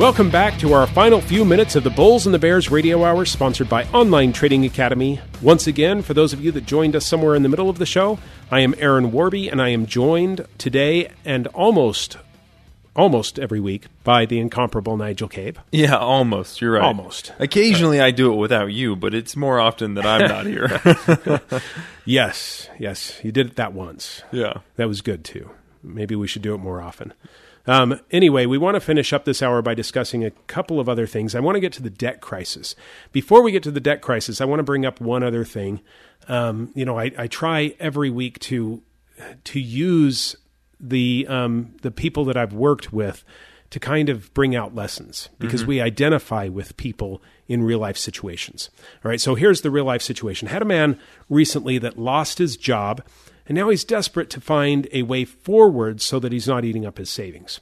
Welcome back to our final few minutes of the Bulls and the Bears radio hour, sponsored by Online Trading Academy. Once again, for those of you that joined us somewhere in the middle of the show, I am Aaron Warby, and I am joined today and almost, almost every week by the incomparable Nigel Cabe. Yeah, almost. You're right. Almost. Occasionally I do it without you, but it's more often that I'm not here. Yes, yes, you did it that once. yeah. That was good too. Maybe we should do it more often. Um, anyway, we want to finish up this hour by discussing a couple of other things. I want to get to the debt crisis. Before we get to the debt crisis, I want to bring up one other thing. Um, you know, I, I try every week to to use the um, the people that I've worked with to kind of bring out lessons because we identify with people in real life situations. All right, so here's the real life situation. Had a man recently that lost his job and now he's desperate to find a way forward so that he's not eating up his savings.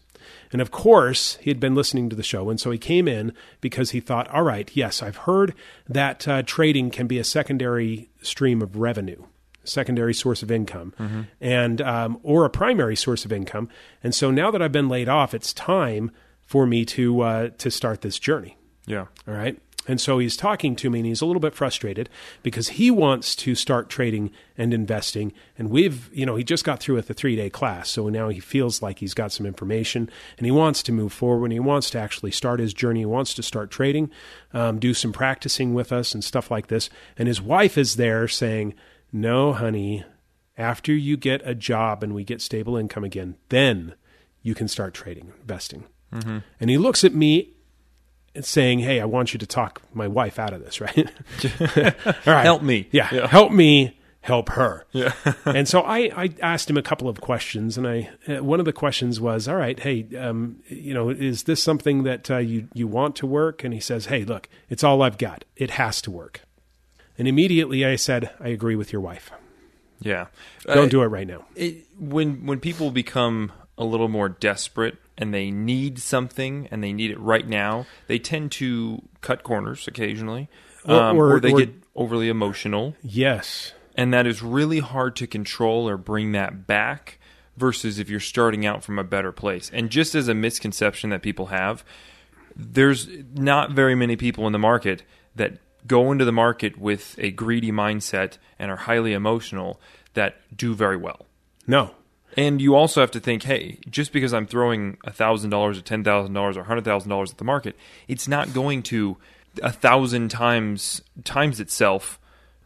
And of course, he had been listening to the show, and so he came in because he thought, all right, yes, I've heard that uh, trading can be a secondary stream of revenue, secondary source of income, and um, or a primary source of income. And so now that I've been laid off, it's time for me to uh, to start this journey. Yeah. All right. And so he's talking to me and he's a little bit frustrated because he wants to start trading and investing. And we've, you know, he just got through with a three day class. So now he feels like he's got some information and he wants to move forward and he wants to actually start his journey. He wants to start trading, um, do some practicing with us and stuff like this. And his wife is there saying, No, honey, after you get a job and we get stable income again, then you can start trading, investing. And he looks at me saying, "Hey, I want you to talk my wife out of this, right? All right, Help me. yeah, Yeah. help me, help her." Yeah. and so I, I asked him a couple of questions, and I uh, one of the questions was, "All right, hey, um, you know, is this something that uh, you you want to work?" And he says, "Hey, look, it's all I've got. It has to work." And immediately I said, "I agree with your wife. Yeah. Don't do it right now." it, when when people become a little more desperate and they need something and they need it right now, they tend to cut corners occasionally, Or- um, or- or, they or- get overly emotional, Yes. and that is really hard to control or bring that back. Versus if you're starting out from a better place, and just as a misconception that people have, there's not very many people in the market that go into the market with a greedy mindset and are highly emotional that do very well. No. And you also have to think, hey, just because I'm throwing thousand dollars or ten thousand dollars or hundred thousand dollars at the market, it's not going to a thousand times times itself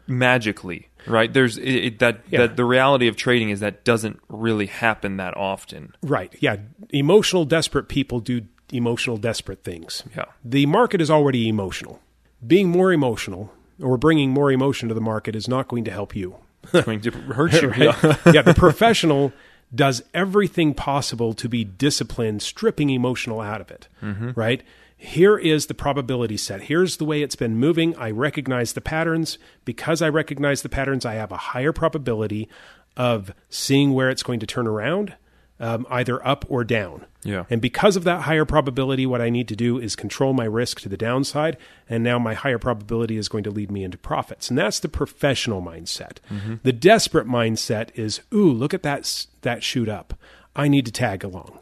magically, right? There's it, it, that Yeah. that the reality of trading is that doesn't really happen that often. Right. Yeah. Emotional, desperate people do emotional, desperate things. Yeah. The market is already emotional. Being more emotional or bringing more emotion to the market is not going to help you. It's going to hurt you. Right? Yeah. yeah. The professional does everything possible to be disciplined, stripping emotional out of it. Mm-hmm. Right. Here is the probability set. Here's the way it's been moving. I recognize the patterns. Because I recognize the patterns, I have a higher probability of seeing where it's going to turn around, um, either up or down. Yeah. And because of that higher probability, what I need to do is control my risk to the downside. And now my higher probability is going to lead me into profits. And that's the professional mindset. The desperate mindset is, ooh, look at that, that shoot up. I need to tag along.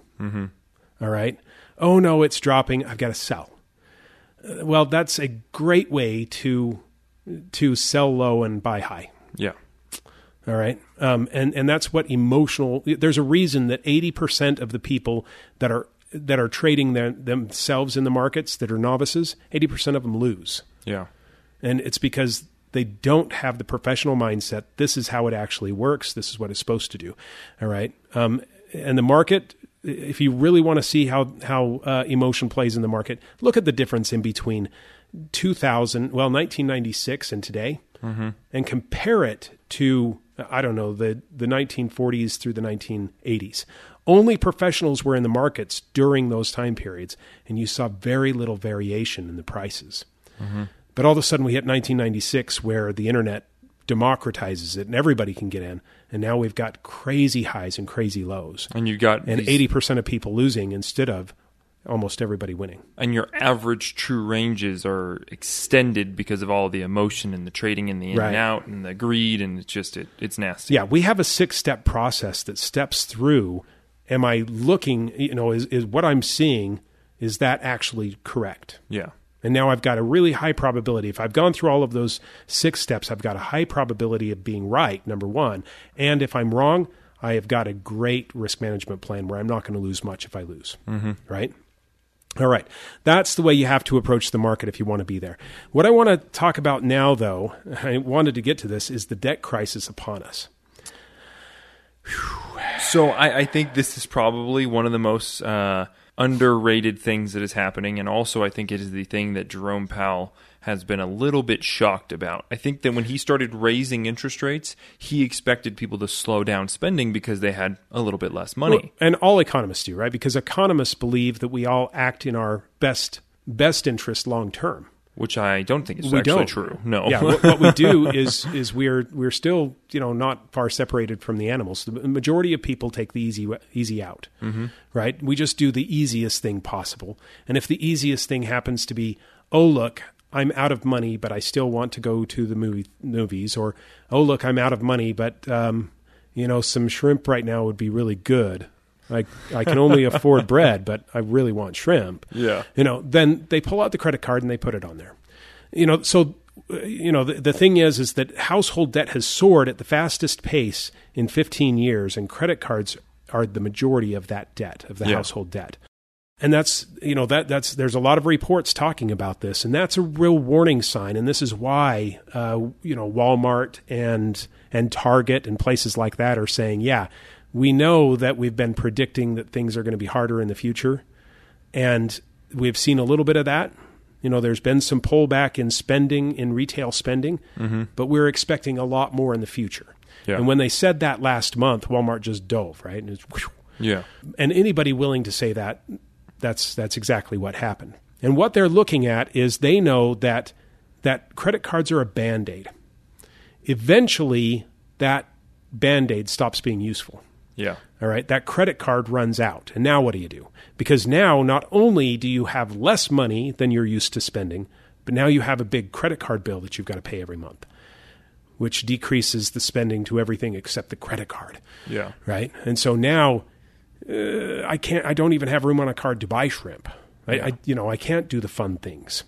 All right. Oh, no, it's dropping. I've got to sell. Uh, well, that's a great way to to sell low and buy high. yeah. All right. Um, and, and that's what emotional, there's a reason that 80% of the people that are, that are trading their, themselves in the markets that are novices, 80% of them lose. Yeah. And it's because they don't have the professional mindset. This is how it actually works. This is what it's supposed to do. All right. Um, and the market, if you really want to see how how uh, emotion plays in the market, look at the difference in between 2000, well, 1996 and today, and compare it to I don't know the the 1940s through the 1980s. Only professionals were in the markets during those time periods, and you saw very little variation in the prices. Mm-hmm. But all of a sudden, we hit 1996, where the internet democratizes it and everybody can get in. And now we've got crazy highs and crazy lows, And you've got and these- eighty percent of people losing instead of almost everybody winning. and your average true ranges are extended because of all the emotion and the trading and the in Right. and out and the greed and it's just it, it's nasty. Yeah, we have a six step process that steps through. Am I looking? You know, is is what I'm seeing? is that actually correct? Yeah. And now I've got a really high probability. If I've gone through all of those six steps, I've got a high probability of being right, number one. And if I'm wrong, I have got a great risk management plan where I'm not going to lose much if I lose. Mm-hmm. Right? All right. That's the way you have to approach the market if you want to be there. What I want to talk about now, though, I wanted to get to this, is the debt crisis upon us. So I, I think this is probably one of the most uh, underrated things that is happening, and also I think it is the thing that Jerome Powell has been a little bit shocked about. I think that when he started raising interest rates, he expected people to slow down spending because they had a little bit less money. Well, and all economists do, right? Because economists believe that we all act in our best best interest long term. Which I don't think is We actually don't. true. No. Yeah, what, what we do is is we're we're still you know not far separated from the animals. The majority of people take the easy easy out, mm-hmm. right? We just do the easiest thing possible, and if the easiest thing happens to be, oh look, I'm out of money, but I still want to go to the movie movies, or oh look, I'm out of money, but um, you know some shrimp right now would be really good. I I can only afford bread, but I really want shrimp Yeah. you know, then they pull out the credit card and they put it on there. You know, so uh, you know the, the thing is is that household debt has soared at the fastest pace in 15 years, and credit cards are the majority of that debt of the Yeah. household debt. And that's you know that that's there's a lot of reports talking about this, and that's a real warning sign. And this is why uh, you know Walmart and and Target and places like that are saying, yeah, we know that we've been predicting that things are going to be harder in the future, and we've seen a little bit of that. You know, there's been some pullback in spending, in retail spending, mm-hmm. but we're expecting a lot more in the future. Yeah. And when they said that last month, Walmart just dove, right? And. Yeah. and anybody willing to say that, that's, that's exactly what happened. And what they're looking at is they know that, that credit cards are a band aid. Eventually, that band aid stops being useful. Yeah. All right, that credit card runs out. And now what do you do? Because now not only do you have less money than you're used to spending, but now you have a big credit card bill that you've got to pay every month, which decreases the spending to everything except the credit card, Yeah. right? And so now uh, I can't I don't even have room on a card to buy shrimp. I, I you know, I can't do the fun things.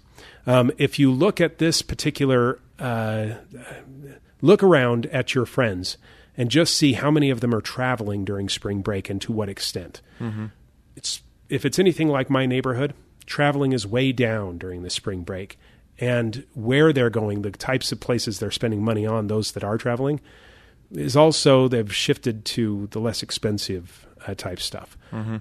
Um, if you look at this particular uh, look around at your friends and just see how many of them are traveling during spring break and to what extent. It's if it's anything like my neighborhood, traveling is way down during the spring break, and where they're going, the types of places they're spending money on, those that are traveling, is also they've shifted to the less expensive uh, type stuff.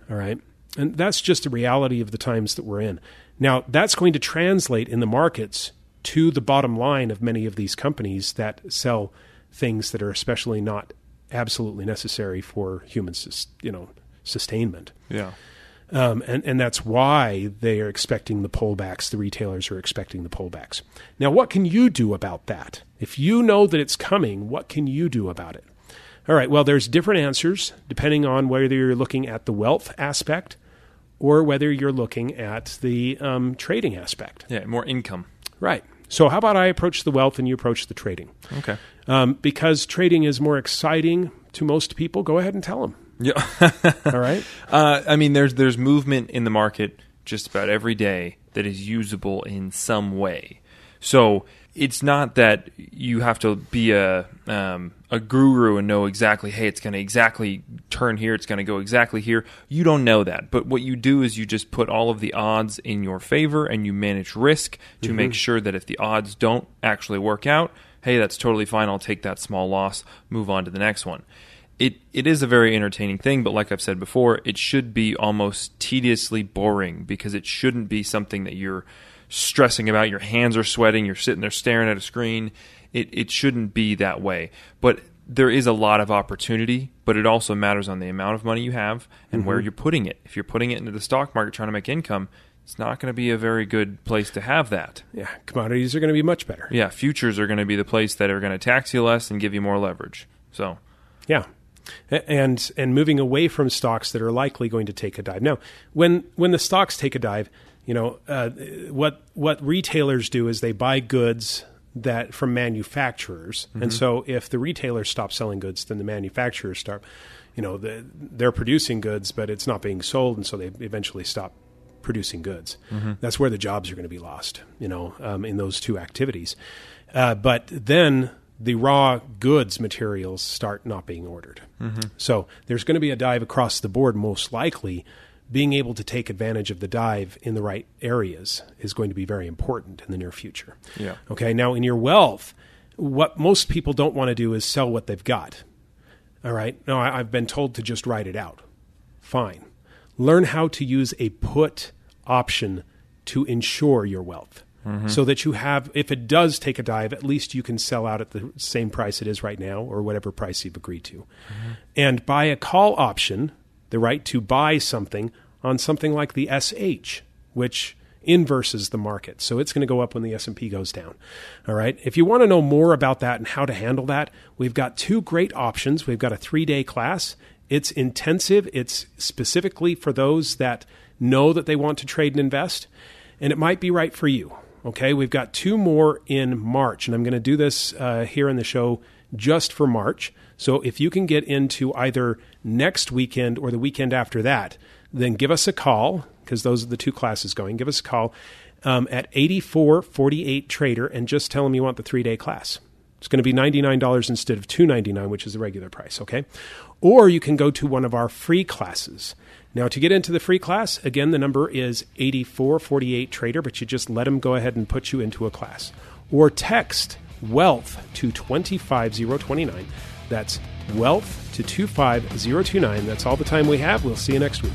All right. And that's just the reality of the times that we're in. Now, that's going to translate in the markets to the bottom line of many of these companies that sell things that are especially not absolutely necessary for human, you know, sustainment. Yeah. Um, and, and that's why they are expecting the pullbacks. The retailers are expecting the pullbacks. Now, what can you do about that? If you know that it's coming, what can you do about it? All right, well, there's different answers depending on whether you're looking at the wealth aspect or whether you're looking at the um, trading aspect. Yeah. More income. Right. So, how about I approach the wealth and you approach the trading? Okay. Um, because trading is more exciting to most people, go ahead and tell them. Yeah. All right. Uh, I mean, there's there's movement in the market just about every day that is usable in some way. So it's not that you have to be a um, a guru and know exactly, hey, it's going to exactly turn here, it's going to go exactly here. You don't know that, but what you do is you just put all of the odds in your favor and you manage risk to make sure that if the odds don't actually work out, hey, that's totally fine. I'll take that small loss, move on to the next one it it is a very entertaining thing, but like I've said before, it should be almost tediously boring because it shouldn't be something that you're stressing about. Your hands are sweating, you're sitting there staring at a screen. It it shouldn't be that way. But there is a lot of opportunity, but it also matters on the amount of money you have and where mm-hmm. you're putting it. If you're putting it into the stock market trying to make income, it's not going to be a very good place to have that. Yeah, commodities are going to be much better. Yeah, futures are going to be the place that are going to tax you less and give you more leverage. So, Yeah. And and moving away from stocks that are likely going to take a dive. Now, when when the stocks take a dive, you know uh, what what retailers do is they buy goods that from manufacturers, and so if the retailers stop selling goods, then the manufacturers start. You know, the, they're producing goods, but it's not being sold, and so they eventually stop producing goods. That's where the jobs are going to be lost, you know, um, in those two activities. Uh, but then the raw goods materials start not being ordered. So there's going to be a dive across the board, most likely. Being able to take advantage of the dive in the right areas is going to be very important in the near future. Yeah. Okay. Now, in your wealth, what most people don't want to do is sell what they've got. All right. No, I, I've been told to just write it out. Fine. Learn how to use a put option to insure your wealth. Mm-hmm. So that you have, if it does take a dive, at least you can sell out at the same price it is right now or whatever price you've agreed to. Mm-hmm. And buy a call option, the right to buy something on something like the SH, which inverses the market. So it's going to go up when the S&P goes down. All right? If you want to know more about that and how to handle that, we've got two great options. We've got a 3-day class. It's intensive. It's specifically for those that know that they want to trade and invest, and it might be right for you. Okay? We've got two more in March, and I'm going to do this uh, here in the show just for March. So if you can get into either next weekend or the weekend after that, then give us a call because those are the two classes going. Give us a call um, at 8448 Trader and just tell them you want the three day class. It's going to be $99 instead of 299, which is the regular price, okay? Or you can go to one of our free classes. Now, to get into the free class, again, the number is 8448 Trader, but you just let them go ahead and put you into a class. Or text wealth to 25029. That's wealth to 25029. That's all the time we have. We'll see you next week.